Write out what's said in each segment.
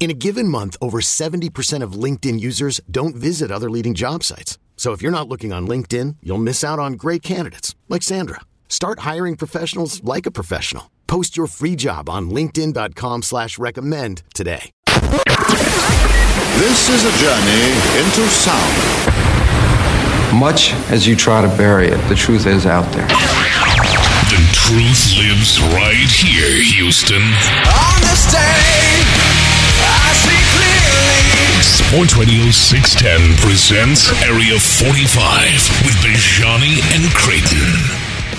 In a given month, over 70% of LinkedIn users don't visit other leading job sites. So if you're not looking on LinkedIn, you'll miss out on great candidates like Sandra. Start hiring professionals like a professional. Post your free job on linkedin.com slash recommend today. This is a journey into sound. Much as you try to bury it, the truth is out there. The truth lives right here, Houston. On this day, I see clearly. Sports Radio 610 presents Area 45 with Bijani and Creighton.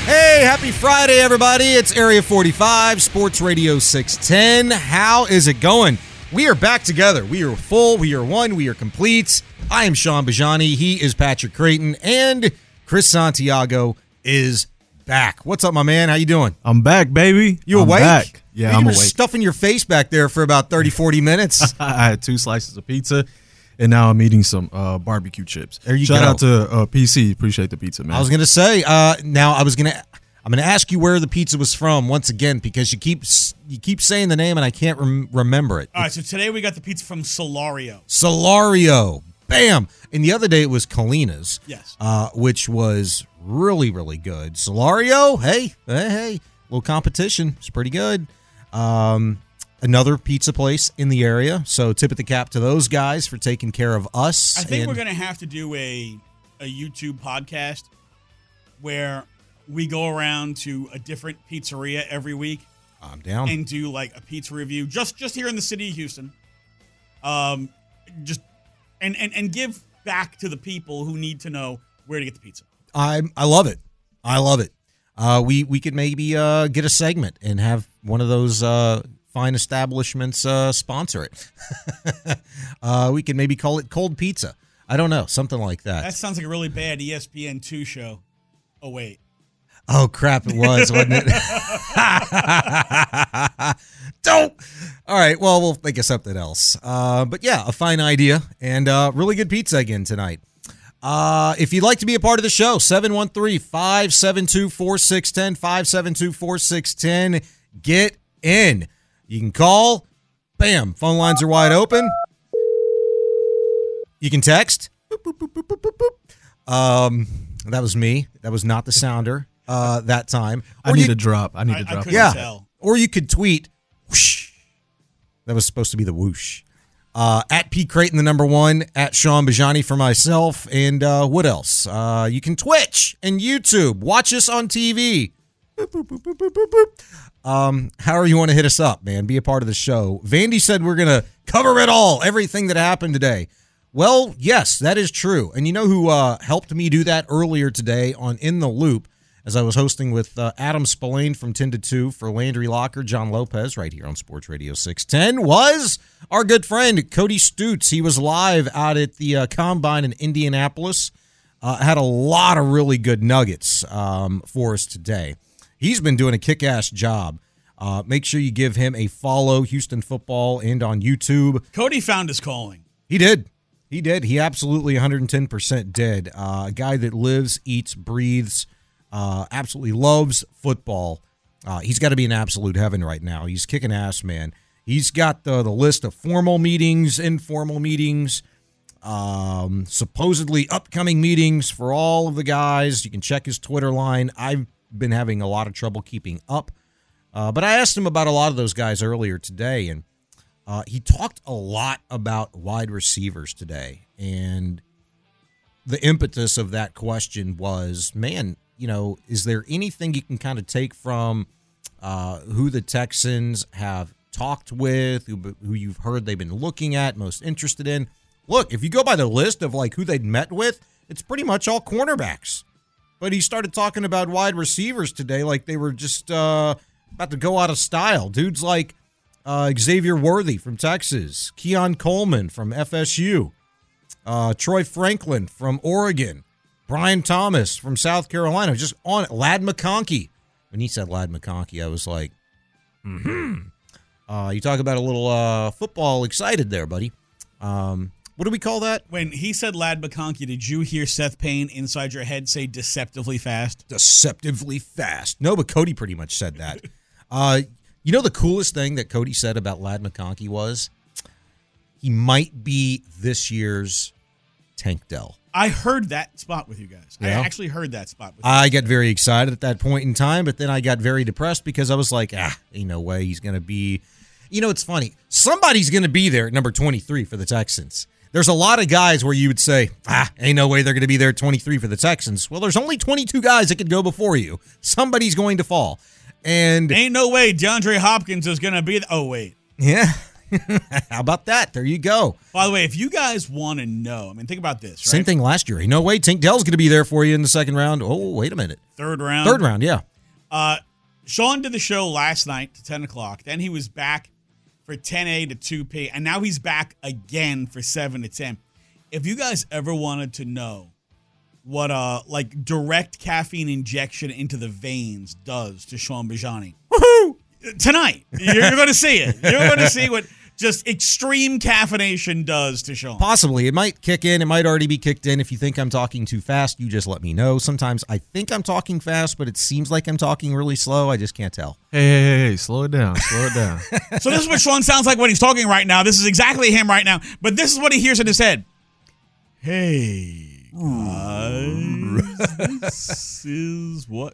Hey, happy Friday, everybody. It's Area 45, Sports Radio 610. How is it going? We are back together. We are full. We are one. We are complete. I am Shaun Bijani. He is Patrick Creighton. And Chris Santiago is back. What's up, my man? How you doing? I'm back, baby. You I'm awake? Back. Yeah, you I'm were awake. stuffing your face back there for about 30, 40 minutes. I had two slices of pizza, and now I'm eating some uh, barbecue chips. There you Shout go. out to uh, PC. Appreciate the pizza, man. I was gonna say. Uh, now I was gonna. I'm gonna ask you where the pizza was from once again because you keep you keep saying the name and I can't rem- remember it. All right, so today we got the pizza from Solario. Solario, bam! And the other day it was Kalina's. Yes. Uh, which was really really good. Solario, hey, hey, hey, little competition. It's pretty good. Um, another pizza place in the area. So tip of the cap to those guys for taking care of us. I think and- we're gonna have to do a a YouTube podcast where we go around to a different pizzeria every week I'm down. and do like a pizza review just just here in the city of Houston. Um, just and and and give back to the people who need to know where to get the pizza. I I love it. I love it. Uh, we we could maybe uh, get a segment and have one of those uh, fine establishments uh, sponsor it. uh, we could maybe call it cold pizza. I don't know, something like that. That sounds like a really bad ESPN two show. Oh wait, oh crap! It was, wasn't it? don't. All right. Well, we'll think of something else. Uh, but yeah, a fine idea and uh, really good pizza again tonight. Uh, if you'd like to be a part of the show, 713 572 4610, 572 4610. Get in. You can call. Bam. Phone lines are wide open. You can text. Boop, boop, boop, boop, boop, boop, boop. Um, that was me. That was not the sounder uh, that time. I need you- a drop. I need I- a I drop. couldn't yeah. tell. Or you could tweet whoosh. That was supposed to be the whoosh. Uh, at Pete Creighton, the number one, at Shaun Bijani for myself. And uh, what else? Uh, you can Twitch and YouTube. Watch us on TV. Boop, boop, boop. Um, however you want to hit us up, man. Be a part of the show. Vandy said we're gonna cover it all, everything that happened today. Well, yes, that is true. And you know who uh, helped me do that earlier today on In the Loop, as I was hosting with uh, Adam Spolane from 10 to 2 for Landry Locker, John Lopez, right here on Sports Radio 610, was our good friend Cody Stutes. He was live out at the uh, Combine in Indianapolis. Uh, had a lot of really good nuggets um, for us today. He's been doing a kick ass job. Uh, make sure you give him a follow, Houston Football, and on YouTube. Cody found his calling. He did. He did. He absolutely 110% did. Uh, a guy that lives, eats, breathes, uh, absolutely loves football. Uh, he's got to be in absolute heaven right now. He's kicking ass, man. He's got the, the list of formal meetings, informal meetings, um, supposedly upcoming meetings for all of the guys. You can check his Twitter line. I've been having a lot of trouble keeping up. Uh, but I asked him about a lot of those guys earlier today, and uh, he talked a lot about wide receivers today, and the impetus of that question was, man, you know, is there anything you can kind of take from uh, who the Texans have talked with, who, who you've heard they've been looking at, most interested in? Look, if you go by the list of like who they'd met with, it's pretty much all cornerbacks. But he started talking about wide receivers today like they were just uh, about to go out of style. Dudes like uh, Xavier Worthy from Texas, Keon Coleman from FSU, uh, Troy Franklin from Oregon, Brian Thomas from South Carolina. Just on it. Ladd McConkey. When he said Ladd McConkey, I was like, hmm. Uh, you talk about a little uh, football excited there, buddy. Um, what do we call that? When he said Ladd McConkey, did you hear Seth Payne inside your head say deceptively fast? Deceptively fast. No, but Cody pretty much said that. uh, you know the coolest thing that Cody said about Ladd McConkey was he might be this year's Tank Dell. I heard that spot with you guys. I actually heard that spot with you. I got very excited at that point in time, but then I got very depressed because I was like, ah, ain't no way he's going to be. You know, it's funny. Somebody's going to be there at number 23 for the Texans. There's a lot of guys where you would say, ah, ain't no way they're going to be there at 23 for the Texans. Well, there's only 22 guys that could go before you. Somebody's going to fall. And Ain't no way DeAndre Hopkins is going to be. The, oh, wait. yeah, how about that? There you go. By the way, if you guys want to know, I mean, think about this, right? Same thing last year. No way Tank Dell's going to be there for you in the second round. Oh, wait a minute. Third round. Third round, yeah. Uh, Shaun did the show last night to 10 o'clock. Then he was back for 10A to 2P. And now he's back again for 7 to 10. If you guys ever wanted to know what uh like direct caffeine injection into the veins does to Shaun Bijani, tonight you're, you're going to see it. You're going to see what just extreme caffeination does to Shaun. Possibly. It might kick in. It might already be kicked in. If you think I'm talking too fast, you just let me know. Sometimes I think I'm talking fast, but it seems like I'm talking really slow. I just can't tell. Hey, hey, hey, hey, slow it down, slow it down. So this is what Shaun sounds like when he's talking right now. This is exactly him right now. But this is what he hears in his head. Hey guys, this is what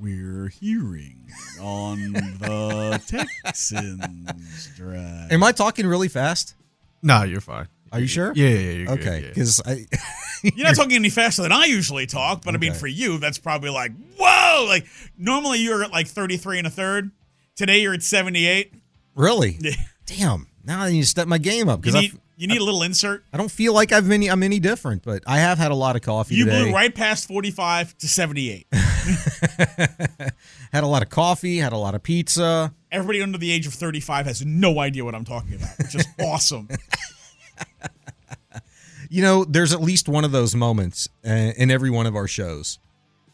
we're hearing on the Texans drive. Am I talking really fast? nah, you're fine. Are you sure? Yeah, yeah, yeah. You're good, Okay. yeah. Because I. You're not talking any faster than I usually talk, but I mean for you, that's probably like whoa. Like normally you're at like 33 and a third. Today you're at 78. really? Damn. Now I need to step my game up You because I, need, you need a little insert. I don't feel like I've any, I'm any different, but I have had a lot of coffee You today. blew right past 45 to 78. had a lot of coffee, had a lot of pizza. Everybody under the age of 35 has no idea what I'm talking about, which is awesome. You know, there's at least one of those moments uh, in every one of our shows.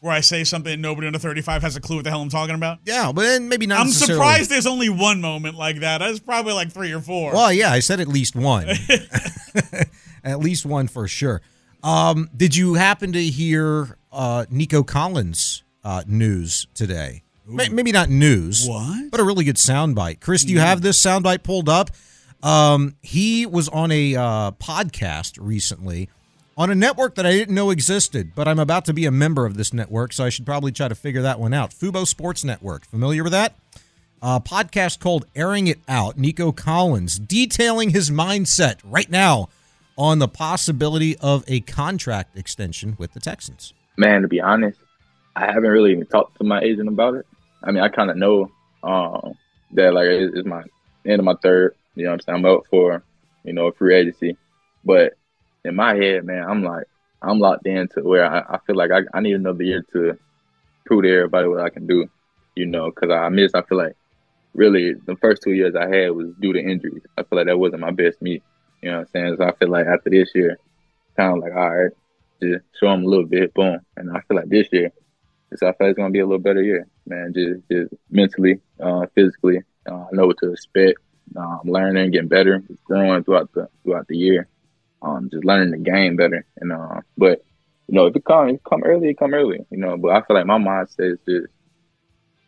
Where I say something and nobody under 35 has a clue what the hell I'm talking about. Yeah, but then maybe not I'm surprised there's only one moment like that. There's probably like three or four. Well, yeah, I said at least one. at least one for sure. Um, did you happen to hear uh, Nico Collins uh, news today? May- Maybe not news, What? but a really good soundbite. Chris, do you have this soundbite pulled up? Um, he was on a uh, podcast recently on a network that I didn't know existed, but I'm about to be a member of this network, so I should probably try to figure that one out. Fubo Sports Network. Familiar with that? a podcast called Airing It Out. Nico Collins detailing his mindset right now on the possibility of a contract extension with the Texans. Man, to be honest, I haven't really even talked to my agent about it. I mean, I kind of know um, that like it- it's my end of my third. You know what I'm saying? I'm up for you know a free agency, but in my head, man, I'm like I'm locked into where I, I feel like I, I need another year to prove to everybody what I can do. You know, because I miss. I feel like really the first two years I had was due to injuries. I feel like that wasn't my best me. You know what I'm saying? So I feel like after this year, kind of like all right, just show them a little bit, boom. And I feel like this year, just I feel like it's gonna be a little better year, man. Just just mentally, uh, physically, uh, I know what to expect. I'm learning, getting better, growing throughout the throughout the year. Um, just learning the game better, and uh, but you know, if it come, if it come early, it come early, you know. But I feel like my mindset is just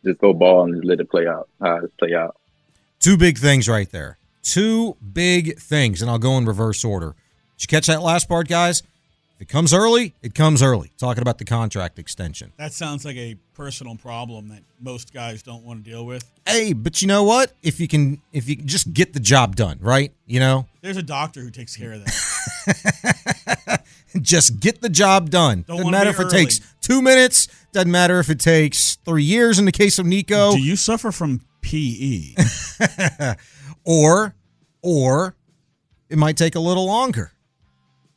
just go ball and just let it play out, it play out. Two big things right there. Two big things, and I'll go in reverse order. Did you catch that last part, guys? If it comes early, it comes early. Talking about the contract extension. That sounds like a personal problem that most guys don't want to deal with. Hey, but you know what? If you can, if you just get the job done, right? You know, There's a doctor who takes care of that. Just get the job done. Don't doesn't matter if it early. takes two minutes. Doesn't matter if it takes three years in the case of Nico. Do you suffer from? PE? or or it might take a little longer.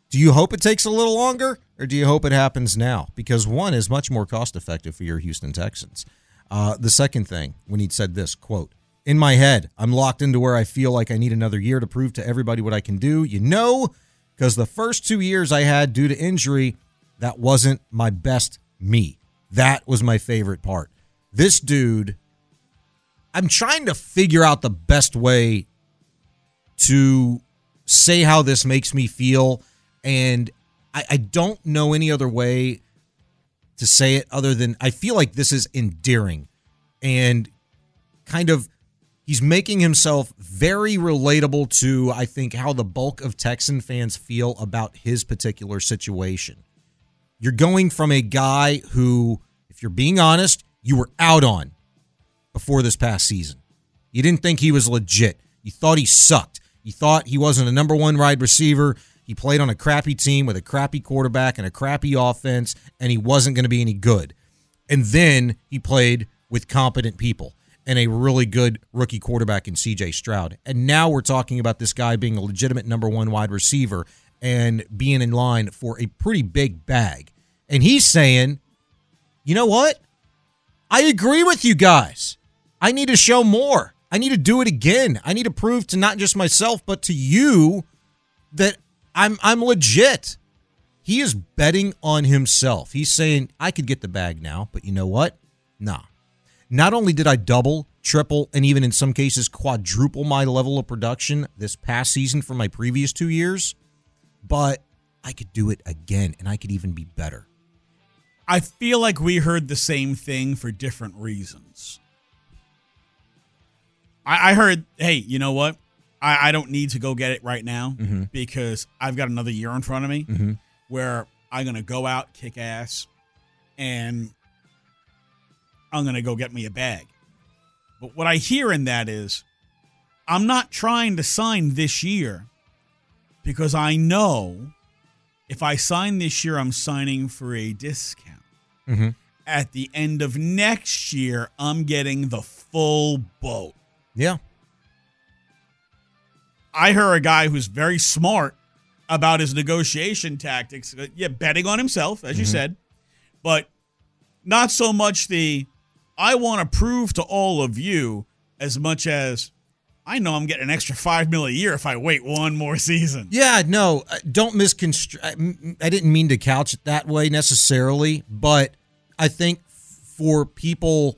Do you hope it takes a little longer or do you hope it happens now? Because one is much more cost effective for your Houston Texans. Uh, the second thing, when he said this quote, in my head, I'm locked into where I feel like I need another year to prove to everybody what I can do. You know, because the first two years I had due to injury, that wasn't my best me. That was my favorite part. This dude, I'm trying to figure out the best way to say how this makes me feel. And I, I don't know any other way to say it other than I feel like this is endearing and kind of he's making himself very relatable to I think how the bulk of Texan fans feel about his particular situation. You're going from a guy who, if you're being honest, you were out on before this past season. You didn't think he was legit. You thought he sucked. You thought he wasn't a number one wide receiver. He played on a crappy team with a crappy quarterback and a crappy offense, and he wasn't going to be any good. And then he played with competent people and a really good rookie quarterback in CJ Stroud. And now we're talking about this guy being a legitimate number one wide receiver and being in line for a pretty big bag. And he's saying, you know what? I agree with you guys. I need to show more. I need to do it again. I need to prove to not just myself, but to you that I'm I'm legit. He is betting on himself. He's saying, I could get the bag now, but you know what? Nah. Not only did I double, triple, and even in some cases quadruple my level of production this past season from my previous two years, but I could do it again and I could even be better. I feel like we heard the same thing for different reasons. I, I heard, hey, you know what? I, I don't need to go get it right now Mhm. because I've got another year in front of me Mhm. where I'm going to go out, kick ass, and I'm going to go get me a bag. But what I hear in that is I'm not trying to sign this year because I know if I sign this year, I'm signing for a discount. Mm-hmm. At the end of next year, I'm getting the full boat. Yeah. I heard a guy who's very smart about his negotiation tactics. Uh, Yeah, betting on himself, as you Mhm. said, but not so much the I want to prove to all of you as much as I know I'm getting an extra five mil a year if I wait one more season. Yeah, no, uh, don't misconstrue. I didn't mean to couch it that way necessarily, but I think for people,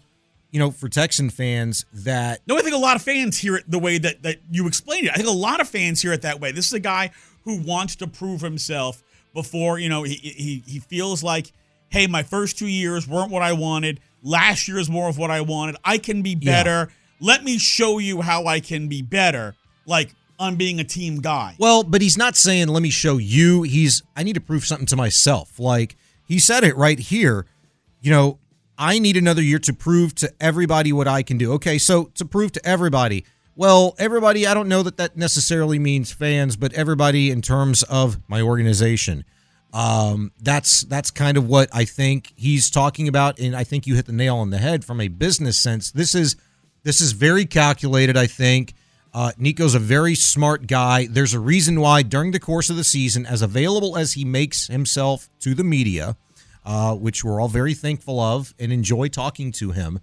you know, for Texan fans that No, I think a lot of fans hear it the way that, that you explained it. I think a lot of fans hear it that way. This is a guy who wants to prove himself before, you know, he, he, he feels like, hey, my first two years weren't what I wanted. Last year is more of what I wanted. I can be Yeah. better. Let me show you how I can be better. Like, I'm being a team guy. Well, but he's not saying, let me show you. He's, I need to prove something to myself. Like, he said it right here. You know, I need another year to prove to everybody what I can do. Okay, so to prove to everybody, well, everybody, I don't know that that necessarily means fans, but everybody in terms of my organization. Um, that's that's kind of what I think he's talking about, and I think you hit the nail on the head from a business sense. This is this is very calculated. I think uh, Nico's a very smart guy. There's a reason why during the course of the season, as available as he makes himself to the media, uh, which we're all very thankful of and enjoy talking to him.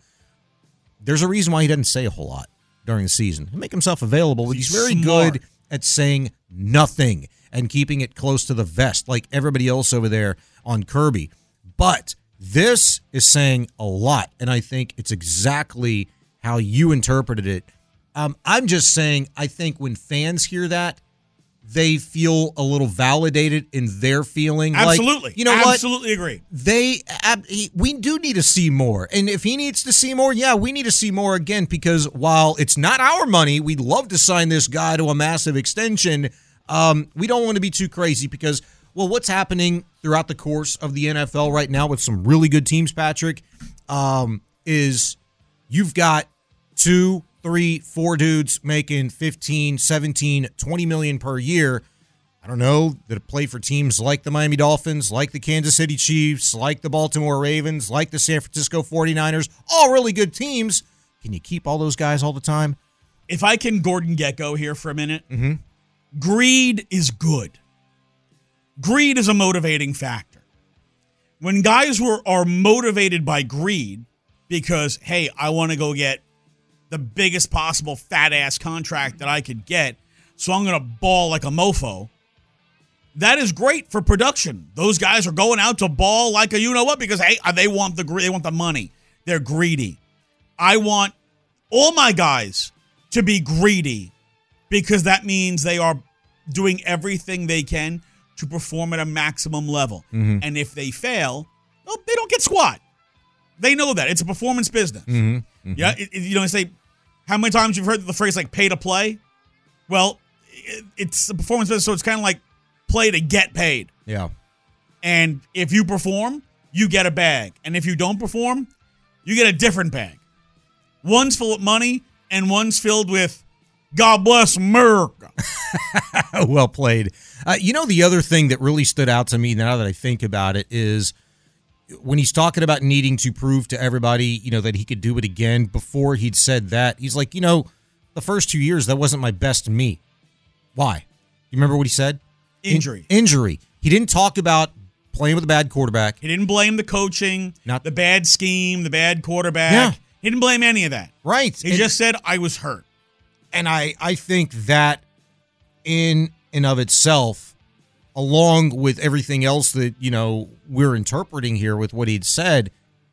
There's a reason why he doesn't say a whole lot during the season. He make himself available, but he's, He's very smart. good at saying nothing and keeping it close to the vest, like everybody else over there on Kirby. But this is saying a lot, and I think it's exactly how you interpreted it. Um, I'm just saying, I think when fans hear that, they feel a little validated in their feeling. Like, Absolutely. you know what? Absolutely agree. they ab- he- we do need to see more and if he needs to see more yeah we need to see more again because while it's not our money we'd love to sign this guy to a massive extension um, we don't want to be too crazy because well what's happening throughout the course of the nfl right now with some really good teams patrick um, is you've got two three four dudes making 15 17 20 million per year I don't know, that have played for teams like the Miami Dolphins, like the Kansas City Chiefs, like the Baltimore Ravens, like the San Francisco 49ers, all really good teams. Can you keep all those guys all the time? If I can Gordon Gekko here for a minute, Mm-hmm. greed is good. Greed is a motivating factor. When guys were are motivated by greed because hey, I want to go get the biggest possible fat ass contract that I could get, so I'm going to ball like a mofo. That is great for production. Those guys are going out to ball like a you know what because hey, they want the they want the money. They're greedy. I want all my guys to be greedy because that means they are doing everything they can to perform at a maximum level. Mhm. And if they fail, well, they don't get squat. They know that it's a performance business. Mm-hmm. Yeah, it, it- you know, they say how many times you've heard the phrase like "pay to play." Well, it, it's a performance business, so it's kind of like play to get paid. Yeah. And if you perform, you get a bag, and if you don't perform, you get a different bag. One's full of money, and one's filled with "God bless America." well played. Uh, you know, the other thing that really stood out to me now that I think about it is when he's talking about needing to prove to everybody, you know, that he could do it again. Before he'd said that, he's like, you know, the first two years that wasn't my best me. Why? You remember what he said? In- Injury. injury. He didn't talk about playing with a bad quarterback. He didn't blame the coaching, Not- the bad scheme, the bad quarterback. Yeah. He didn't blame any of that. Right. He And- just said I was hurt. and I I think that in and of itself, along with everything else that you know we're interpreting here with what he'd said,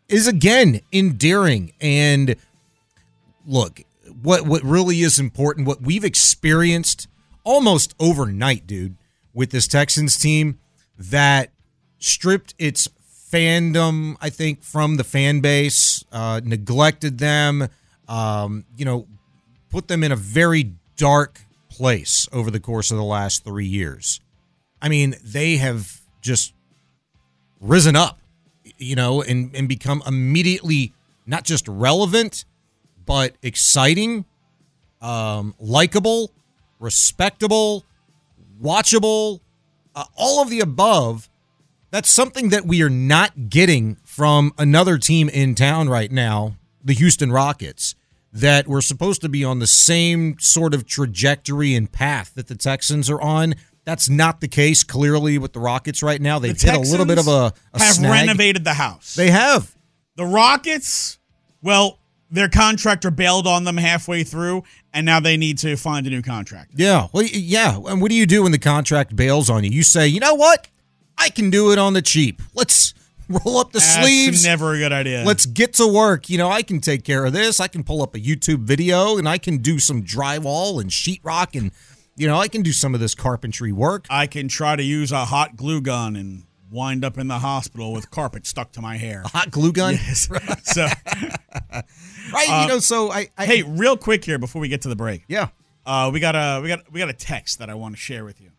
is again endearing. And look, what what really is important, what we've experienced almost overnight, dude, with this Texans team that stripped its fandom, I think, from the fan base, uh, neglected them, um, you know, put them in a very dark place over the course of the last three years. I mean, they have just risen up, you know, and, and become immediately not just relevant, but exciting, um, likable, respectable, watchable, uh, all of the above. That's something that we are not getting from another team in town right now, the Houston Rockets, that we're supposed to be on the same sort of trajectory and path that the Texans are on. That's not the case clearly with the Rockets right now. They've The hit a little bit of a, a have snag. renovated the house. They have. The Rockets, well, their contractor bailed on them halfway through, and now they need to find a new contract. Yeah. Well, yeah. And what do you do when the contract bails on you? You say, you know what? I can do it on the cheap. Let's roll up the That's sleeves. never a good idea. Let's get to work. You know, I can take care of this. I can pull up a YouTube video and I can do some drywall and sheetrock and, you know, I can do some of this carpentry work. I can try to use a hot glue gun and wind up in the hospital with carpet stuck to my hair. A Hot glue gun? Yes. so, Right. Uh, you know, so I, I hey, real quick here before we get to the break. Yeah. Uh, we got a we got we got a text that I want to share with you.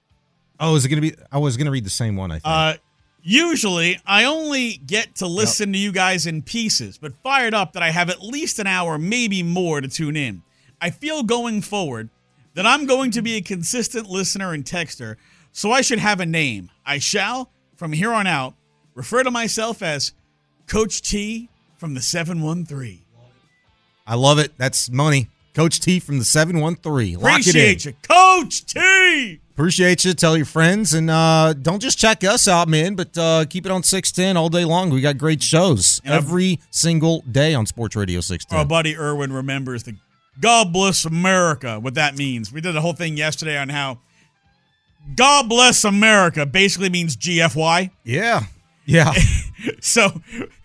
Oh, is it going to be? I was going to read the same one, I think. Uh, usually, I only get to listen to you guys in pieces, but fired up that I have at least an hour, maybe more, to tune in. I feel going forward that I'm going to be a consistent listener and texter, so I should have a name. I shall, from here on out, refer to myself as Coach T from the 713. I love it. That's money. Coach T from the 713. Lock it in. Appreciate you, Coach T. Appreciate you. Tell your friends. And uh, don't just check us out, man, but uh, keep it on 610 all day long. We got great shows And I've- every single day on Sports Radio Our 610. buddy Irwin remembers the God bless America, what that means. We did a whole thing yesterday on how God bless America basically means GFY. yeah. Yeah. So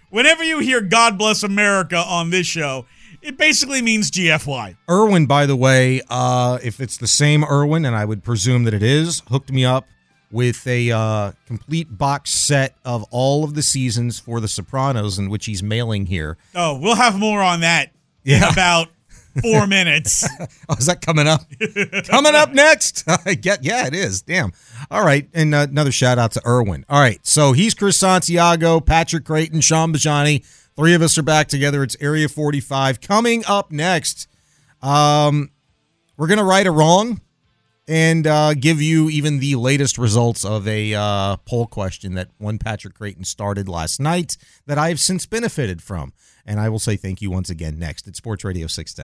whenever you hear God bless America on this show, it basically means GFY. Irwin, by the way, uh, if it's the same Irwin, and I would presume that it is, hooked me up with a uh, complete box set of all of the seasons for The Sopranos, in which he's mailing here. Oh, we'll have more on that in Yeah. about four minutes. Oh, is that coming up? coming up next? I get, yeah, it is. Damn. All right, and uh, another shout out to Irwin. All right, so he's Chris Santiago, Patrick Creighton, Shaun Bijani. Three of us are back together. It's Area 45. Coming up next, um, we're gonna right a wrong, and uh, give you even the latest results of a uh, poll question that one Patrick Creighton started last night that I have since benefited from. And I will say thank you once again next at Sports Radio 610.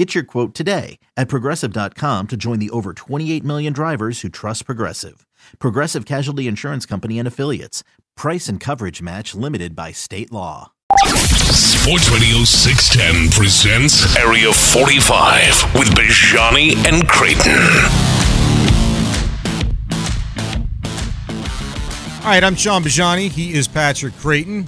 Get your quote today at progressive.com to join the over 28 million drivers who trust Progressive. Progressive Casualty Insurance Company and Affiliates. Price and coverage match limited by state law. Sports Radio 610 presents Area 45 with Bijani and Creighton. All right, I'm Shaun Bijani. He is Patrick Creighton.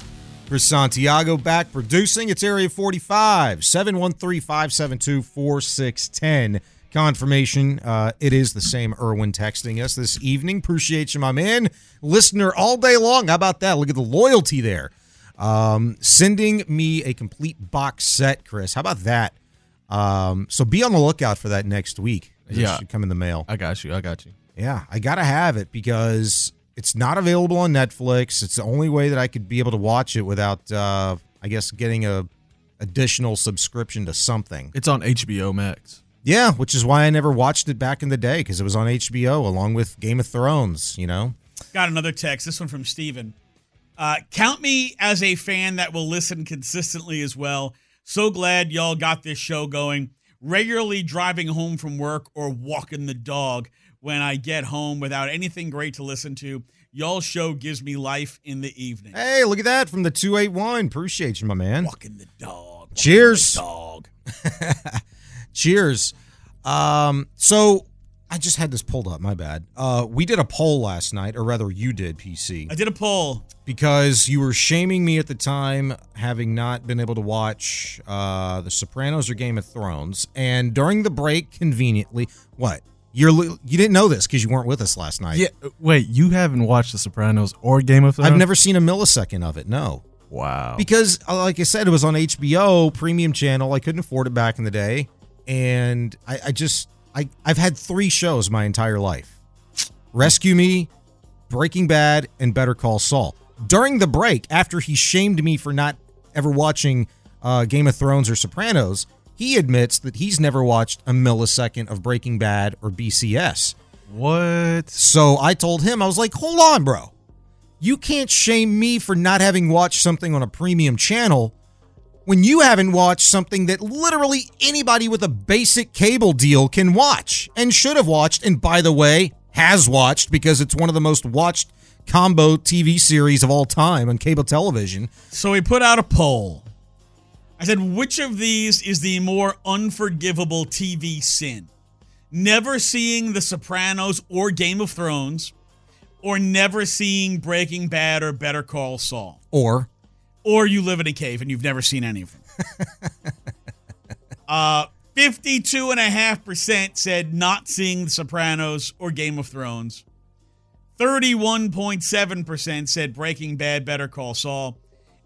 Chris Santiago back producing. It's Area 45, 713 572 4610. Confirmation, uh, it is the same Irwin texting us this evening. Appreciate you, my man. Listener all day long. How about that? Look at the loyalty there. Um, sending me a complete box set, Chris. How about that? Um, so be on the lookout for that next week. It Yeah. should come in the mail. I got you. I got you. Yeah, I gotta have it because it's not available on Netflix. It's the only way that I could be able to watch it without, uh, I guess, getting a additional subscription to something. It's on HBO Max. Yeah, which is why I never watched it back in the day because it was on HBO along with Game of Thrones. You know, Got another text. This one from Steven. Uh, count me as a fan that will listen consistently as well. So glad y'all got this show going. Regularly driving home from work or walking the dog when I get home without anything great to listen to. Y'all show gives me life in the evening. hey, look at that from the two eight one. Appreciate you, my man. Walking the dog. walking Cheers. the dog. Cheers. Um, so I just had this pulled up. My bad. Uh, we did a poll last night, or rather, you did, PC. I did a poll. because you were shaming me at the time having not been able to watch uh The Sopranos or Game of Thrones and during the break conveniently what you're you didn't know this because you weren't with us last night Yeah. Wait, you haven't watched The Sopranos or Game of Thrones? I've never seen a millisecond of it no Wow. because uh, like I said it was on HBO premium channel I couldn't afford it back in the day and I, I just I I've had three shows my entire life Rescue Me Breaking Bad and Better Call Saul during the break after he shamed me for not ever watching uh, Game of Thrones or Sopranos he admits that he's never watched a millisecond of Breaking Bad or BCS what? so I told him I was like hold on bro you can't shame me for not having watched something on a premium channel when you haven't watched something that literally anybody with a basic cable deal can watch and should have watched, and by the way, has watched because it's one of the most watched combo TV series of all time on cable television. So he put out a poll. I said, which of these is the more unforgivable TV sin? Never seeing The Sopranos or Game of Thrones, or never seeing Breaking Bad or Better Call Saul, Or or you live in a cave and you've never seen any of them. uh, 52.5% said not seeing The Sopranos or Game of Thrones. 31.7% said Breaking Bad, Better Call Saul.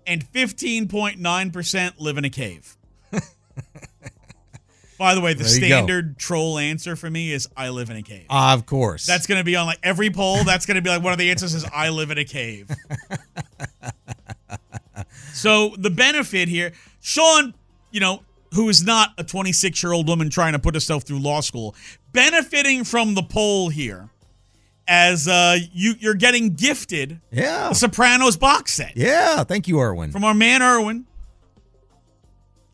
And 15.9% live in a cave. By the way, the you go. standard troll answer for me is I live in a cave. Ah, of course. That's going to be on like every poll. That's going to be like one of the answers is I live in a cave. So the benefit here, Shaun, you know, who is not a 26 year old woman trying to put herself through law school, benefiting from the poll here, as uh, you you're getting gifted Yeah. the Sopranos box set Yeah. Thank you, Irwin. from our man Irwin.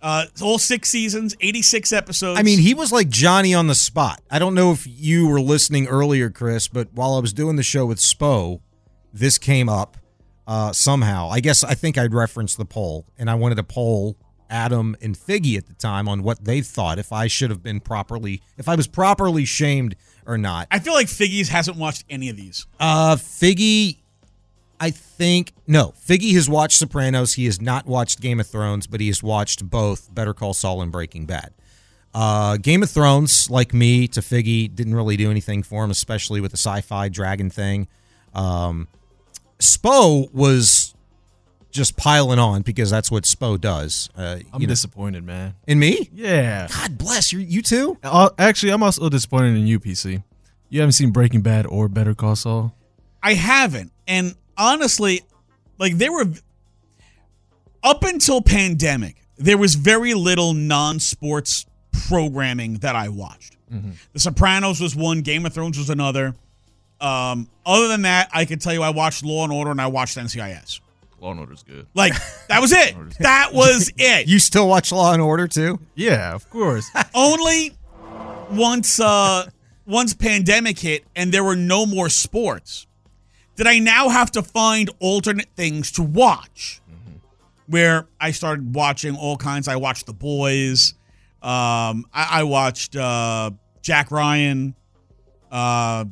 Uh, all six seasons, 86 episodes. I mean, he was like Johnny on the spot. I don't know if you were listening earlier, Chris, but while I was doing the show with Spo, this came up uh, somehow. I guess I think I'd referenced the poll, and I wanted to poll Adam and Figgy at the time on what they thought if I should have been properly, if I was properly shamed or not. I feel like Figgies hasn't watched any of these. Uh, Figgy, I think no. Figgy has watched Sopranos. He has not watched Game of Thrones, but he has watched both Better Call Saul and Breaking Bad. Uh, Game of Thrones, like me, to Figgy, didn't really do anything for him, especially with the sci-fi dragon thing. Um, Spo was just piling on because that's what Spo does. Uh, I'm you know- disappointed, man. in me. Yeah. God bless you. You too. Uh, actually, I'm also disappointed in you, PC. You haven't seen Breaking Bad or Better Call Saul. I haven't. And honestly, like there were up until pandemic, there was very little non-sports programming that I watched. The Sopranos was one, Game of Thrones was another. Um, other than that, I could tell you I watched Law and Order and I watched NCIS. Law and Order's good. Like that was it. that was it. You still watch Law and Order too? Yeah, of course. Only once uh once pandemic hit and there were no more sports did I now have to find alternate things to watch. Where I started watching all kinds. I watched The Boys. Um, I, I watched uh, Jack Ryan. Uh,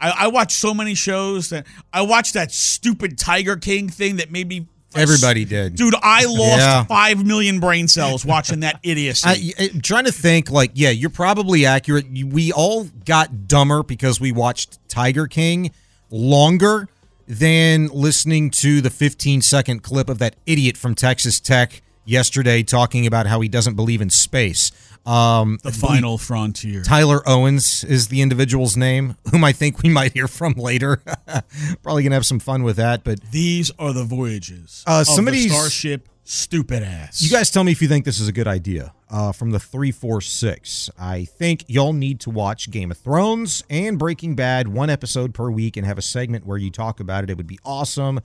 I, I watched so many shows that I watched that stupid Tiger King thing that made me. Everybody did. Dude, I lost Yeah. five million brain cells watching that idiocy. I, I'm trying to think. Like, yeah, you're probably accurate. We all got dumber because we watched Tiger King longer than listening to the 15 second clip of that idiot from Texas Tech yesterday talking about how he doesn't believe in space. Um, the final frontier. Tyler Owens is the individual's name, whom I think we might hear from later. Probably gonna have some fun with that. But These are the voyages Uh, of somebody's- the starship. Stupid ass. You guys tell me if you think this is a good idea. Uh, from the 346, I think y'all need to watch Game of Thrones and Breaking Bad one episode per week and have a segment where you talk about it. It would be awesome.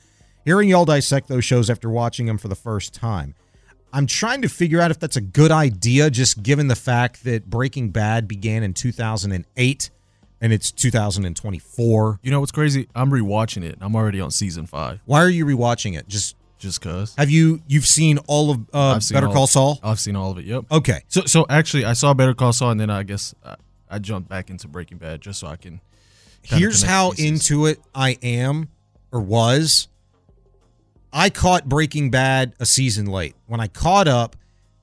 Hearing y'all dissect those shows after watching them for the first time. I'm trying to figure out if that's a good idea, just given the fact that Breaking Bad began in 2008 and it's 2024. You know what's crazy? I'm rewatching it. I'm already on season five. Why are you rewatching it? Just just cause. Have you you've seen all of uh, Better Call Saul? I've seen all of it. Yep. Okay. So so actually, I saw Better Call Saul, and then I guess I, I jumped back into Breaking Bad just so I can. Here's how pieces. into it I am or was. I caught Breaking Bad a season late. When I caught up,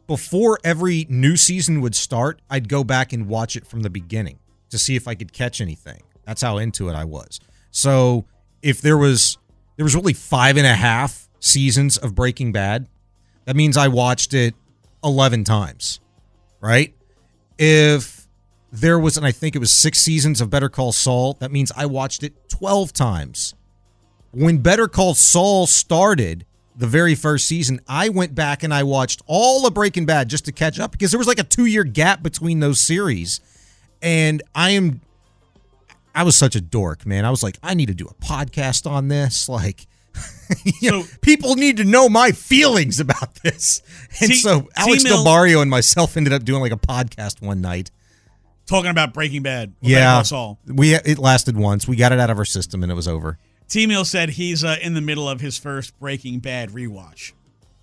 before every new season would start, I'd go back and watch it from the beginning to see if I could catch anything. That's how into it I was. So if there was there was really five and a half seasons of Breaking Bad, that means I watched it eleven times. Right? If there was, and I think it was six seasons of Better Call Saul, that means I watched it 12 times. When Better Call Saul started, the very first season, I went back and I watched all of Breaking Bad just to catch up because there was like a two year gap between those series. And I am, I was such a dork, man. I was like, I need to do a podcast on this. Like, you know, people need to know my feelings about this. And T- so Alex T-Mill- Del Barrio and myself ended up doing like a podcast one night. Talking about Breaking Bad. Yeah, we it lasted once. We got it out of our system and it was over. T said he's uh, in the middle of his first Breaking Bad rewatch.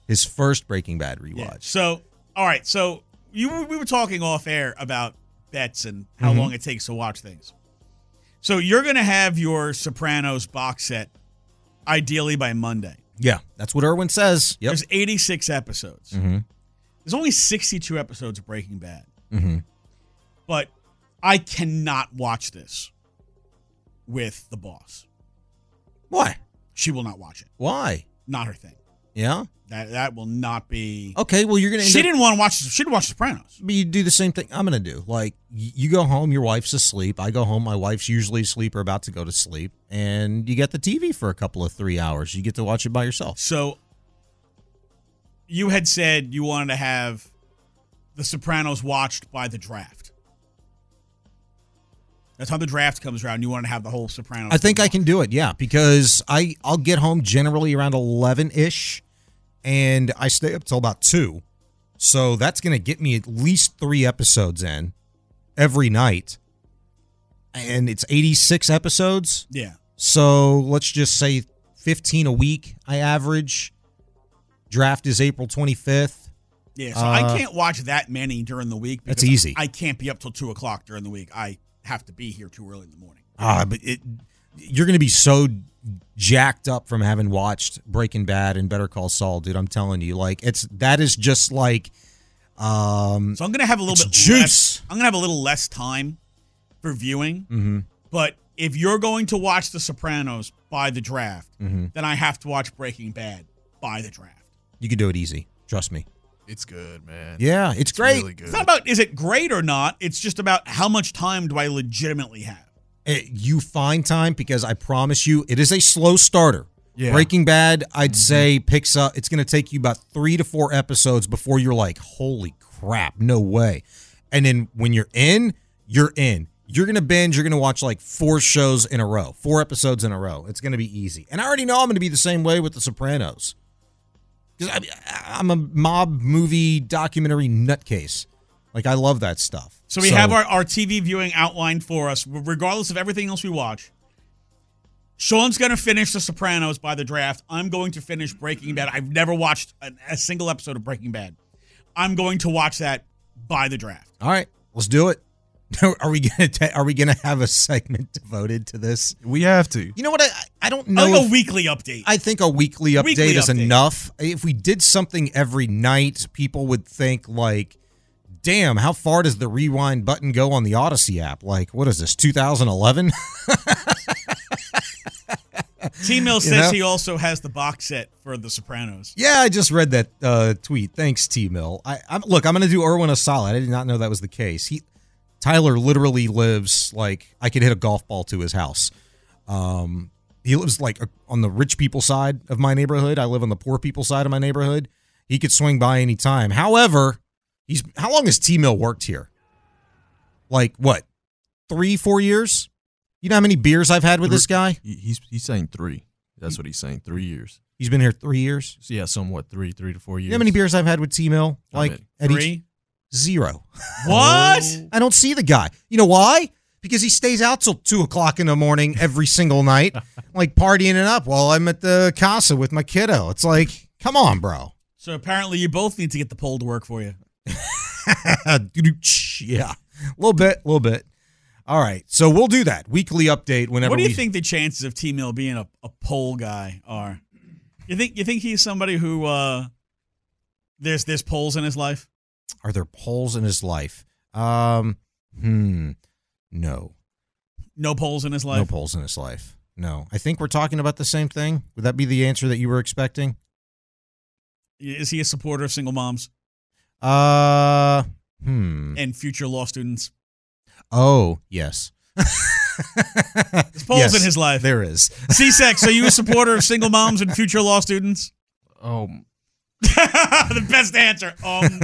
His first Breaking Bad rewatch. Yeah. So, all right. So you were- we were talking off air about bets and how Mhm. long it takes to watch things. So you're going to have your Sopranos box set ideally by Monday. Yeah, that's what Irwin says. Yep. There's 86 episodes. Mm-hmm. There's only 62 episodes of Breaking Bad, Mm-hmm. but I cannot watch this with the boss. Why? She will not watch it. Why? Not her thing. Yeah. That that will not be. Okay. Well, you're gonna. She up- didn't want to watch. She didn't watch Sopranos. But you do the same thing I'm gonna do. Like you go home, your wife's asleep. I go home, my wife's usually asleep or about to go to sleep, and you get the TV for a couple of three hours. You get to watch it by yourself. So you had said you wanted to have The Sopranos watched by the draft. That's how the draft comes around. You want to have the whole Sopranos. I think I can do it, yeah, because I I'll get home generally around eleven ish, and I stay up till about two, so that's gonna get me at least three episodes in every night, and it's eighty six episodes. Yeah. So let's just say fifteen a week. I average. Draft is April twenty fifth. Yeah, so I can't watch that many during the week. Uh, That's because easy. I can't be up till two o'clock during the week. I have to be here too early in the morning. Ah, but it you're going to be so jacked up from having watched Breaking Bad and Better Call Saul, dude. I'm telling you, like it's that is just like um So I'm gonna have a little bit juice. less. I'm gonna have a little less time for viewing. Mm-hmm. But if you're going to watch The Sopranos by the draft, Mhm. then I have to watch Breaking Bad by the draft. You can do it easy. Trust me. It's good, man. Yeah, it's great. really good. It's not about is it great or not. It's just about how much time do I legitimately have. Eh, you find time because I promise you, it is a slow starter. Yeah. Breaking Bad, I'd say picks up. It's going to take you about three to four episodes before you're like, "Holy crap, no way!" And then when you're in, you're in. You're going to binge. You're going to watch like four shows in a row, four episodes in a row. It's going to be easy. And I already know I'm going to be the same way with The Sopranos because I'm a mob movie documentary nutcase. Like I love that stuff. So we have our, our TV viewing outlined for us, regardless of everything else we watch. Shaun's going to finish The Sopranos by the draft. I'm going to finish Breaking Bad. I've never watched a, a single episode of Breaking Bad. I'm going to watch that by the draft. All right, let's do it. Are we gonna ta- are we gonna have a segment devoted to this? We have to. You know what? I I don't know. I think if- a weekly update. I think a weekly update Weekly is update. enough. If we did something every night, people would think like, "Damn, how far does the rewind button go on the Audacy app?" Like, what is this? 2011? T Mill You says know? he also has the box set for The Sopranos. yeah, I just read that uh, tweet. Thanks, T Mill. I I'm, look. I'm gonna do Irwin a solid. I did not know that was the case. He Tyler literally lives like I could hit a golf ball to his house. Um, he lives like uh, on the rich people side of my neighborhood. I live on the poor people side of my neighborhood. He could swing by any time. However, he's how long has T Mill worked here? Like what? Three, four years? You know how many beers I've had with this guy? He's he's saying three. That's what he's saying. Three years. He's been here three years. So yeah, somewhat three, three to four years. You know how many beers I've had with T Mill? How Like many? at each- Three? Zero. What? I don't see the guy. You know why? Because he stays out till two o'clock in the morning every single night, like partying it up while I'm at the casa with my kiddo. It's like, come on, bro. So apparently you both need to get the poll to work for you. yeah, a little bit, a little bit. All right, so we'll do that weekly update whenever. what do you we, think the chances of T Mill being a, a poll guy are? You think you think he's somebody who uh there's there's polls in his life? Are there poles in his life? Um, hmm, no, No poles in his life. no poles in his life. No, I think we're talking about the same thing. Would that be the answer that you were expecting? Is he a supporter of single moms Uh, hmm. and future law students? Oh, yes. There's polls Yes, in his life. There is. C-Sex, are you a supporter of single moms and future law students? Oh, the best answer. Um,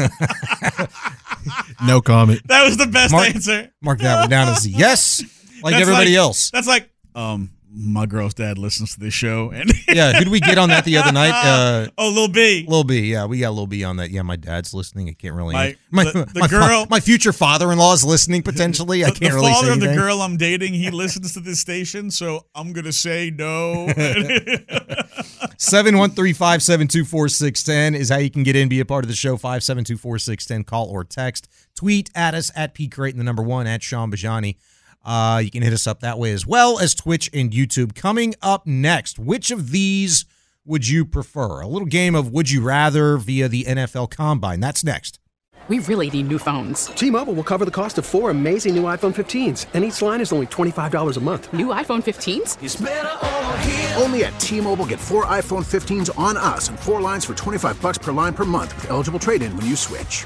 no comment. that was the best Mark- answer. Mark that one down as a yes, like That's everybody like- else. That's like, um, my girl's dad listens to this show, and Yeah, who did we get on that the other night? Uh, oh, Lil B. Lil B, yeah, we got Lil B on that. Yeah, my dad's listening. I can't really. My- my, the- the my girl- my future father-in-law is listening potentially. I can't the really father say of the girl I'm dating, he listens to this station, so I'm gonna say no. 713-572-4610 is how you can get in, be a part of the show. 572-4610, call or text. Tweet at us at P Creighton, the number one, at Shaun Bijani. Uh, you can hit us up that way as well as Twitch and YouTube. Coming up next, which of these would you prefer? A little game of Would You Rather via the NFL Combine. That's next. We really need new phones. T-Mobile will cover the cost of four amazing new iPhone 15s, and each line is only $25 a month. New iPhone 15s? Only at T-Mobile get four iPhone 15s on us and four lines for 25 bucks per line per month with eligible trade-in when you switch.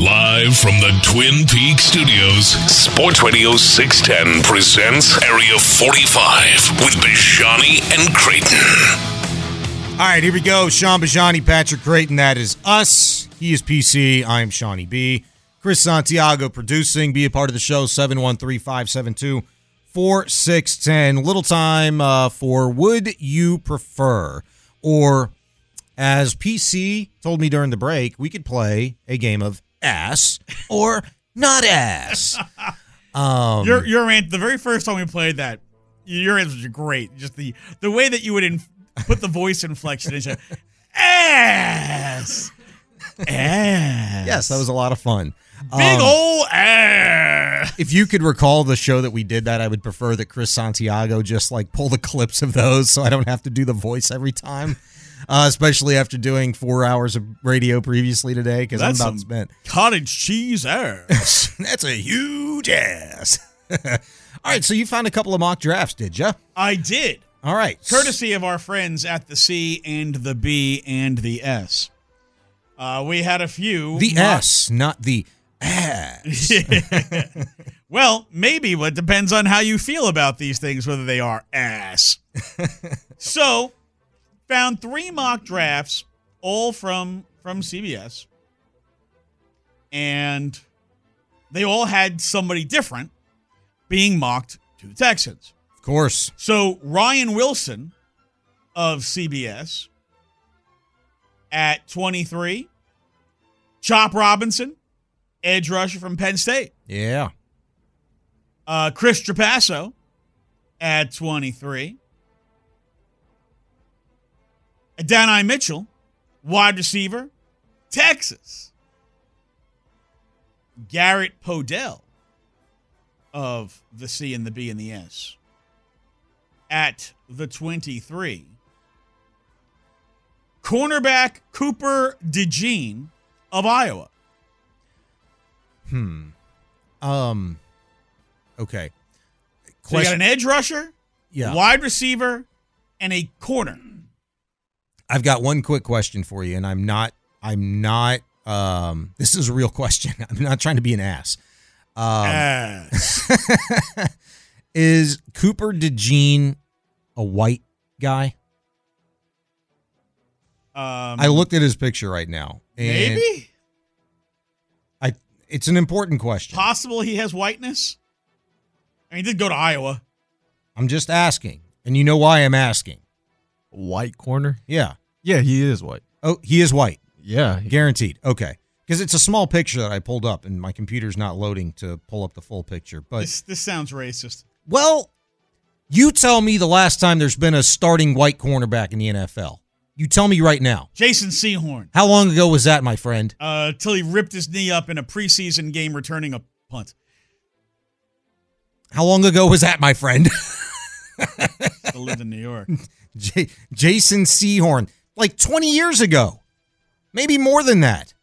Live from the Twin Peaks studios, Sports Radio 610 presents Area 45 with Bijani and Creighton. All right, here we go. Shaun Bijani, Patrick Creighton. That is us. He is PC. I am Shawnee B. Chris Santiago producing. Be a part of the show. 713 572 4610. Little time uh, for Would You Prefer? Or, as PC told me during the break, we could play a game of ass or not ass. Um, your your an- the very first time we played that, your answers are great. Just the the way that you would in, put the voice inflection into ass, ass. yes, that was a lot of fun. Big Um, ol' ass. If you could recall the show that we did that, I would prefer that Chris Santiago just like pull the clips of those so I don't have to do the voice every time. Uh, especially after doing four hours of radio previously today, because I'm about spend. cottage cheese ass. That's a huge ass. All right, so you found a couple of mock drafts, did you? I did. All right. Courtesy of our friends at the C and the B and the S. Uh, we had a few. The mock- S, not the ass. well, maybe, but it depends on how you feel about these things, whether they are ass. so, found three mock drafts, all from from CBS, and they all had somebody different being mocked to the Texans. Of course. So Ryan Wilson of CBS at 23, Chop Robinson, edge rusher from Penn State. Yeah. Uh, Chris Trapasso at 23. Adonai Mitchell, wide receiver, Texas. Garrett Podell of the C and the B and the S at the 23. Cornerback Cooper DeJean of Iowa. Hmm. Um. Okay. So you got an edge rusher, Yeah. wide receiver, and a corner. I've got one quick question for you, and I'm not. I'm not. Um. This is a real question. I'm not trying to be an ass. Um, Ass. is Cooper DeJean a white guy? Um, I looked at his picture right now. Maybe I. It's an important question. possible he has whiteness. I mean, he did go to Iowa. I'm just asking, and you know why I'm asking. White corner? Yeah. Yeah, he is white. Oh, he is white. Yeah. Guaranteed. Okay. Because it's a small picture that I pulled up, and my computer's not loading to pull up the full picture. But This this sounds racist. well, you tell me the last time there's been a starting white cornerback in the NFL. You tell me right now. Jason Sehorn. How long ago was that, my friend? Uh, till he ripped his knee up in a preseason game returning a punt. How long ago was that, my friend? Still lived in New York. J- Jason Sehorn, like 20 years ago, maybe more than that.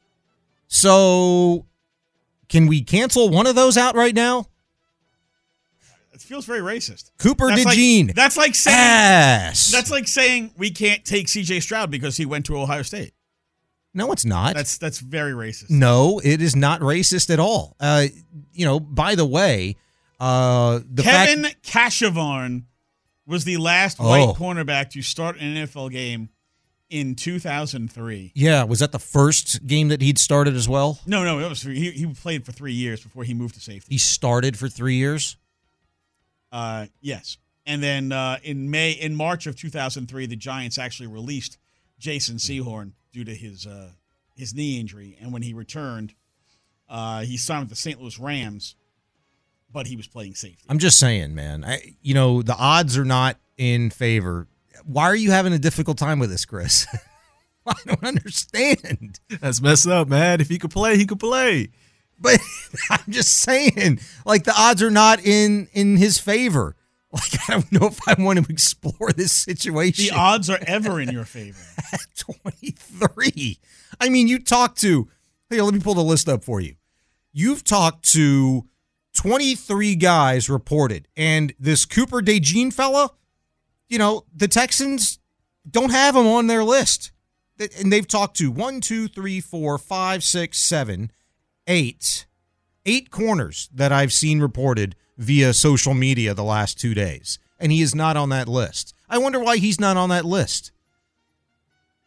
So, can we cancel one of those out right now? It feels very racist. Cooper That's like- that's like saying Ass. that's like saying we can't take C.J. Stroud because he went to Ohio State. No, it's not. That's that's very racist. no, it is not racist at all. Uh, you know, by the way, uh, the Kevin fact was the last Oh. white cornerback to start an NFL game in 2003. yeah, was that the first game that he'd started as well? No, no, it was he, he played for three years before he moved to safety. He started for three years. Uh, yes, and then uh, in May, in March of 2003, the Giants actually released Jason Sehorn due to his uh, his knee injury, and when he returned, uh, he signed with the St. Louis Rams, but he was playing safety. I'm just saying, man. I, you know, the odds are not in favor. Why are you having a difficult time with this, Chris? I don't understand. That's messed up, man. If he could play, he could play. But I'm just saying, like the odds are not in in his favor. Like I don't know if I want to explore this situation. The odds are ever in your favor. 23. I mean, you talked to, hey, let me pull the list up for you. You've talked to 23 guys reported, and this Cooper DeJean fella, you know, the Texans don't have him on their list. And they've talked to one, two, three, four, five, six, seven, eight, eight corners that I've seen reported via social media the last two days. And he is not on that list. I wonder why he's not on that list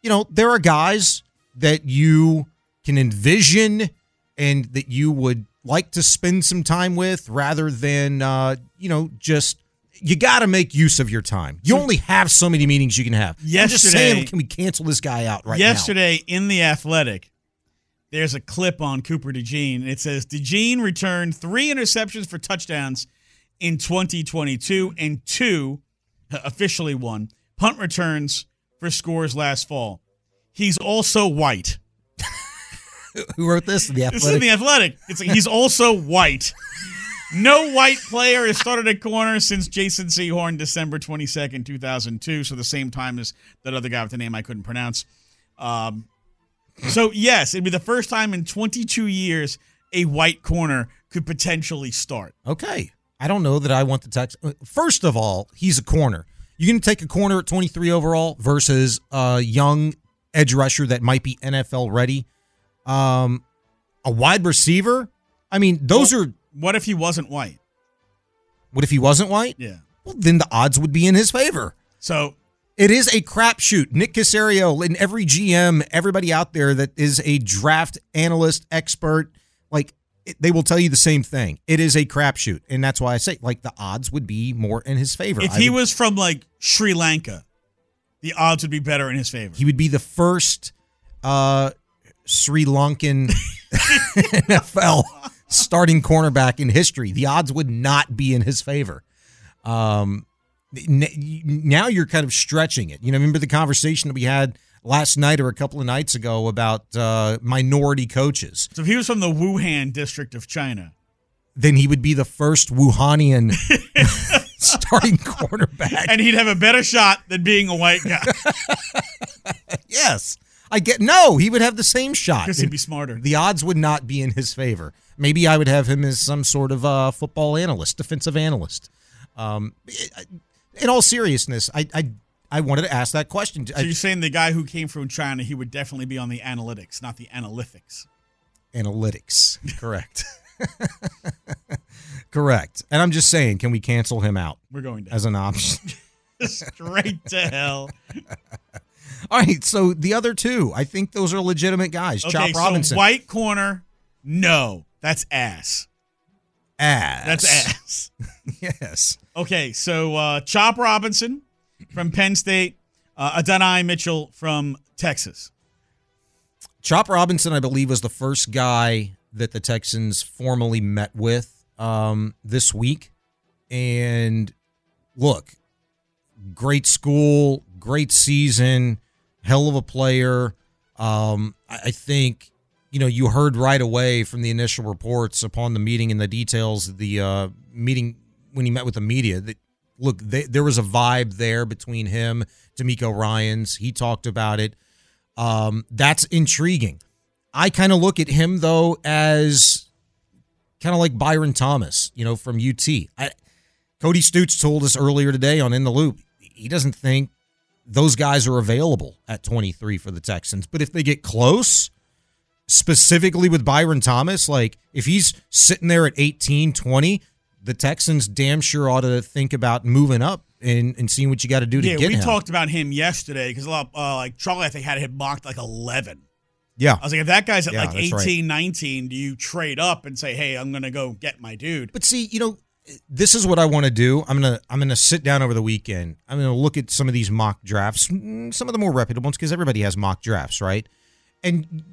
you know, there are guys that you can envision and that you would like to spend some time with rather than, uh, you know, just. You got to make use of your time. You only have so many meetings you can have. I'm just saying, can we cancel this guy out right now? Yesterday in the Athletic, there's a clip on Cooper DeJean. It says DeJean returned three interceptions for touchdowns in 2022 and two, uh, officially one, punt returns for scores last fall. He's also white. Who wrote this? The This is in the Athletic. It's like he's also white. No white player has started at corner since Jason Sehorn, December 22nd, 2002. So the same time as that other guy with the name I couldn't pronounce. Um, so, yes, it'd be the first time in 22 years a white corner could potentially start. Okay. I don't know that I want the text. First of all, he's a corner. You're going to take a corner at 23 overall versus a young edge rusher that might be NFL ready. Um, a wide receiver. I mean, those Well, are. What if he wasn't white? What if he wasn't white? Yeah. Well, then the odds would be in his favor. So It is a crapshoot. Nick Caserio and every GM, everybody out there that is a draft analyst, expert, like it, they will tell you the same thing. It is a crapshoot, and that's why I say like the odds would be more in his favor. if I he would- was from like Sri Lanka, the odds would be better in his favor. he would be the first uh, Sri Lankan NFL starting cornerback in history. The odds would not be in his favor. Um, now you're kind of stretching it. You know, remember the conversation that we had last night or a couple of nights ago about uh, minority coaches? So if he was from the Wuhan district of China, Then he would be the first Wuhanian starting cornerback. and he'd have a better shot than being a white guy Yes. I get no, he would have the same shot. because he'd be smarter. The odds would not be in his favor. Maybe I would have him as some sort of uh, football analyst, defensive analyst. Um, in all seriousness, I, I I wanted to ask that question. So you're saying the guy who came from China, he would definitely be on the analytics, not the analytics. analytics, correct? correct. And I'm just saying, can we cancel him out We're going to as an option? straight to hell. all right. So the other two, I think those are legitimate guys. Okay, Chop Robinson, so white corner, no, that's ass. ass. That's ass. yes. Okay, so uh, Chop Robinson from Penn State, uh, Adonai Mitchell from Texas. Chop Robinson, I believe, was the first guy that the Texans formally met with um, this week. And look, great school, great season, hell of a player. Um, I, think you know you heard right away from the initial reports upon the meeting and the details of the uh, meeting when he met with the media that look they, there was a vibe there between him, DeMeco Ryans. He talked about it. Um, that's intriguing. I kind of look at him though as kind of like Byron Thomas, you know, from UT. I, Cody Stoots told us earlier today on In the Loop, he doesn't think those guys are available at 23 for the Texans. But if they get close, specifically with Byron Thomas, like if he's sitting there at 18, 20, the Texans damn sure ought to think about moving up and, and seeing what you got to do to get him yeah, get we him. talked about him yesterday because a lot, uh, like Charlie, I think had him mocked like eleven. Yeah. I was like, if that guy's at Yeah, like 18, right. 19, do you trade up and say, hey, I'm going to go get my dude? But see, you know, this is what I want to do. I'm gonna I'm gonna sit down over the weekend. I'm gonna look at some of these mock drafts, mm, some of the more reputable ones, because everybody has mock drafts, right? And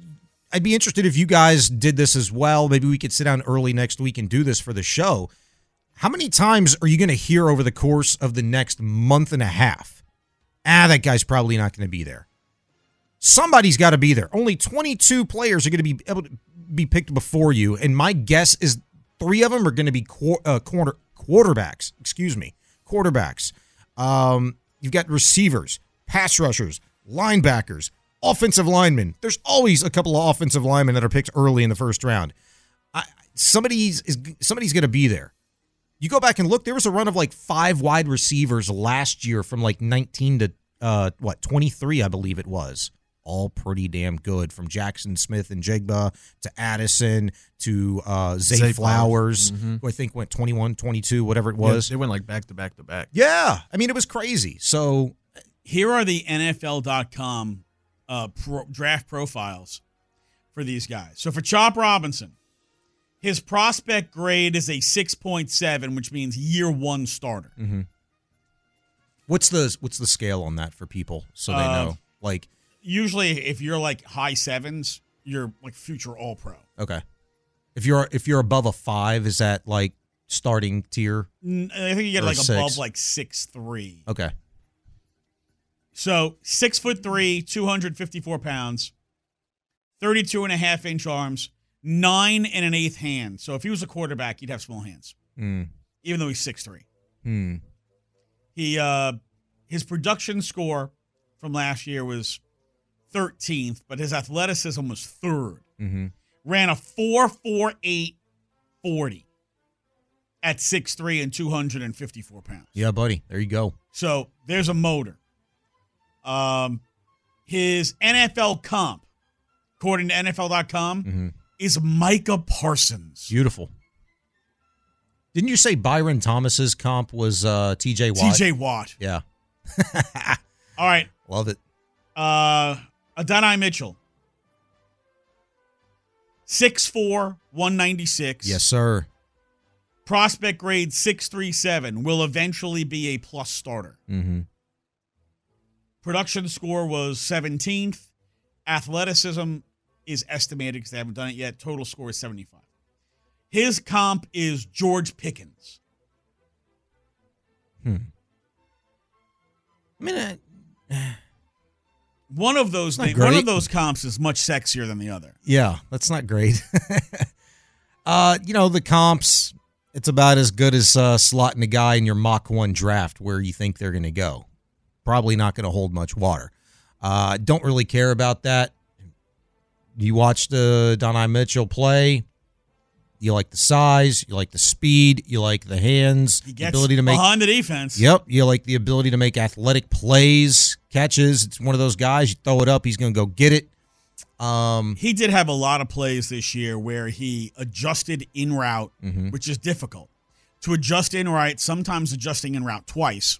I'd be interested if you guys did this as well. Maybe we could sit down early next week and do this for the show. How many times are you going to hear over the course of the next month and a half? Ah, that guy's probably not going to be there. Somebody's got to be there. Only 22 players are going to be able to be picked before you, and my guess is three of them are going to be quar- uh, quarter quarterbacks. Excuse me, quarterbacks. Um, you've got receivers, pass rushers, linebackers, offensive linemen. There's always a couple of offensive linemen that are picked early in the first round. I, somebody's is somebody's going to be there. You go back and look. There was a run of like five wide receivers last year from like 19 to uh, what 23, I believe it was. All pretty damn good from Jaxon Smith-Njigba to Addison to uh, Zay, Zay Flowers, Flowers. Mhm. who I think went 21, 22, whatever it Yeah, was. they went like back to back to back. Yeah. I mean, it was crazy. So Here are the NFL.com uh, pro, draft profiles for these guys. So for Chop Robinson, his prospect grade is a 6.7, which means year one starter. mhm. what's the what's the scale on that for people so they Uh, know? Like, Usually, if you're like high sevens, you're like future All Pro. okay, if you're if you're above a five, is that like starting tier? I think you get like six. above like six three. Okay, So six foot three, 254 pounds, 32 and a half inch arms, nine and an eighth hand. So if he was a quarterback, he'd have small hands, Hmm. even though he's six three. Hmm. He uh his production score from last year was 13th, but his athleticism was third. Mm-hmm. Ran a 4.48 40 at 6'3 and 254 pounds. Yeah, buddy. There you go. So there's a motor. Um, his NFL comp, according to NFL.com, Mm-hmm. is Micah Parsons. Beautiful. Didn't you say Byron Thomas's comp was uh, T.J. Watt? TJ Watt. Yeah, All right. love it. Uh, Adonai Mitchell. 6'4, 196. Yes, sir. Prospect grade 637 will eventually be a plus starter. Mm-hmm. Production score was 17th. Athleticism is estimated because they haven't done it yet. Total score is 75. His comp is George Pickens. Hmm. I mean, uh, One of those things, one of those comps is much sexier than the other. yeah, that's not great. uh, you know, the comps, it's about as good as uh, slotting a guy in your Mach 1 draft where you think they're going to go. Probably not going to hold much water. Uh, don't really care about that. You watched uh, Donai Mitchell play. You like the size, you like the speed, you like the hands, He the ability to make behind the defense. Yep, you like the ability to make athletic plays, catches. It's one of those guys. You throw it up, he's going to go get it. Um, He did have a lot of plays this year where he adjusted in route, Mhm. which is difficult. To adjust in route, sometimes adjusting in route twice.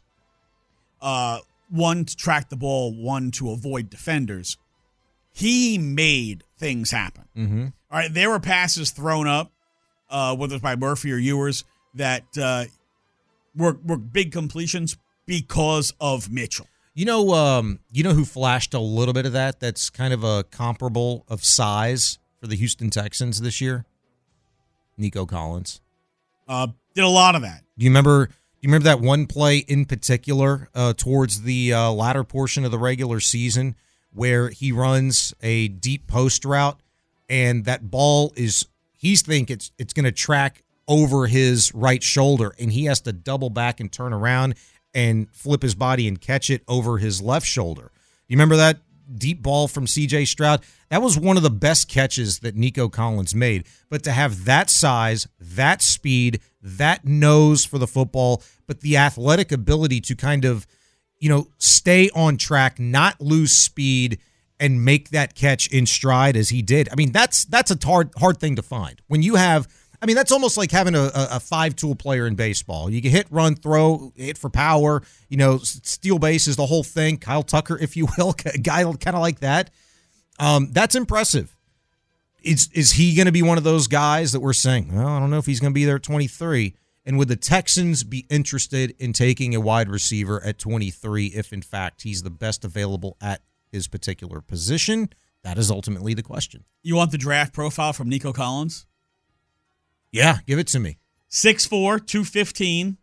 Uh, one to track the ball, one to avoid defenders. He made things happen. mm-hmm. All right, there were passes thrown up, uh, whether it's by Murphy or Ewers, that uh, were were big completions because of Mitchell. You know, um, you know who flashed a little bit of that? That's kind of a comparable of size for the Houston Texans this year. Nico Collins. Uh, did a lot of that. Do you remember? Do you remember that one play in particular uh, towards the uh, latter portion of the regular season where he runs a deep post route and that ball is he's think it's it's going to track over his right shoulder and he has to double back and turn around and flip his body and catch it over his left shoulder. You remember that deep ball from CJ Stroud? That was one of the best catches that Nico Collins made. But to have that size, that speed, that nose for the football, but the athletic ability to kind of, you know, stay on track, not lose speed and make that catch in stride as he did. I mean, that's that's a hard hard thing to find. When you have I mean, that's almost like having a, a five tool player in baseball. You can hit, run, throw, hit for power, you know, steal bases, the whole thing. Kyle Tucker, if you will, a guy kind of like that. Um, that's impressive. Is is he going to be one of those guys that we're saying? Well, I don't know if he's going to be there at 23. And would the Texans be interested in taking a wide receiver at 23 if, in fact, he's the best available at his particular position? That is ultimately the question. You want the draft profile from Nico Collins? Yeah, give it to me. 6'4, 215,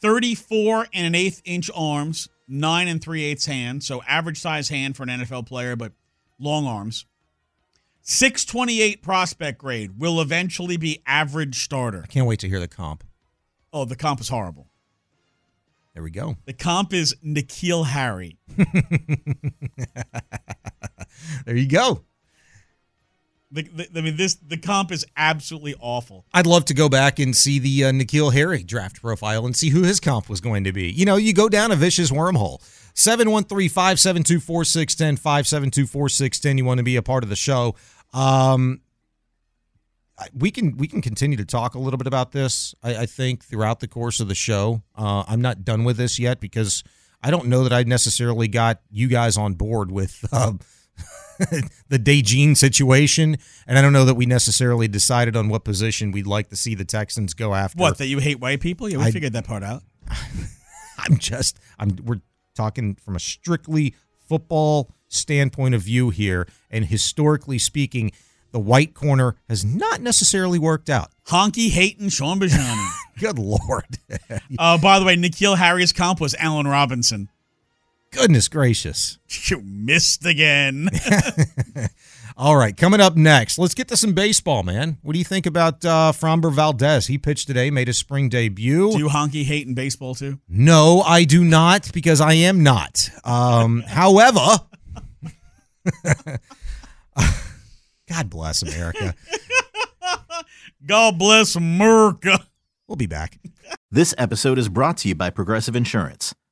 34 and an eighth inch arms, nine and three eighths hand. So average size hand for an NFL player, but long arms. 628 prospect grade will eventually be average starter. I can't wait to hear the comp. Oh, the comp is horrible. There we go. The comp is N'Keal Harry. there you go. The, the, I mean, this the comp is absolutely awful. I'd love to go back and see the uh, N'Keal Harry draft profile and see who his comp was going to be. You know, you go down a vicious wormhole. 713 572 4610, 572 4610. You want to be a part of the show. Um, we can we can continue to talk a little bit about this. I, I think throughout the course of the show. Uh, I'm not done with this yet because I don't know that I necessarily got you guys on board with uh, the DeJean situation, and I don't know that we necessarily decided on what position we'd like to see the Texans go after. What that you hate white people? Yeah, we I- figured that part out. I'm just I'm we're talking from a strictly football standpoint of view here, and historically speaking, the white corner has not necessarily worked out. Honky hating Shaun Bijani. Good lord. uh, by the way, N'Keal Harry's comp was Allen Robinson. Goodness gracious. You missed again. All right, coming up next, let's get to some baseball, man. What do you think about uh, Framber Valdez? He pitched today, made his spring debut. Do you honky hate in baseball too? No, I do not because I am not. Um, however, God bless America. God bless America. We'll be back. This episode is brought to you by Progressive Insurance.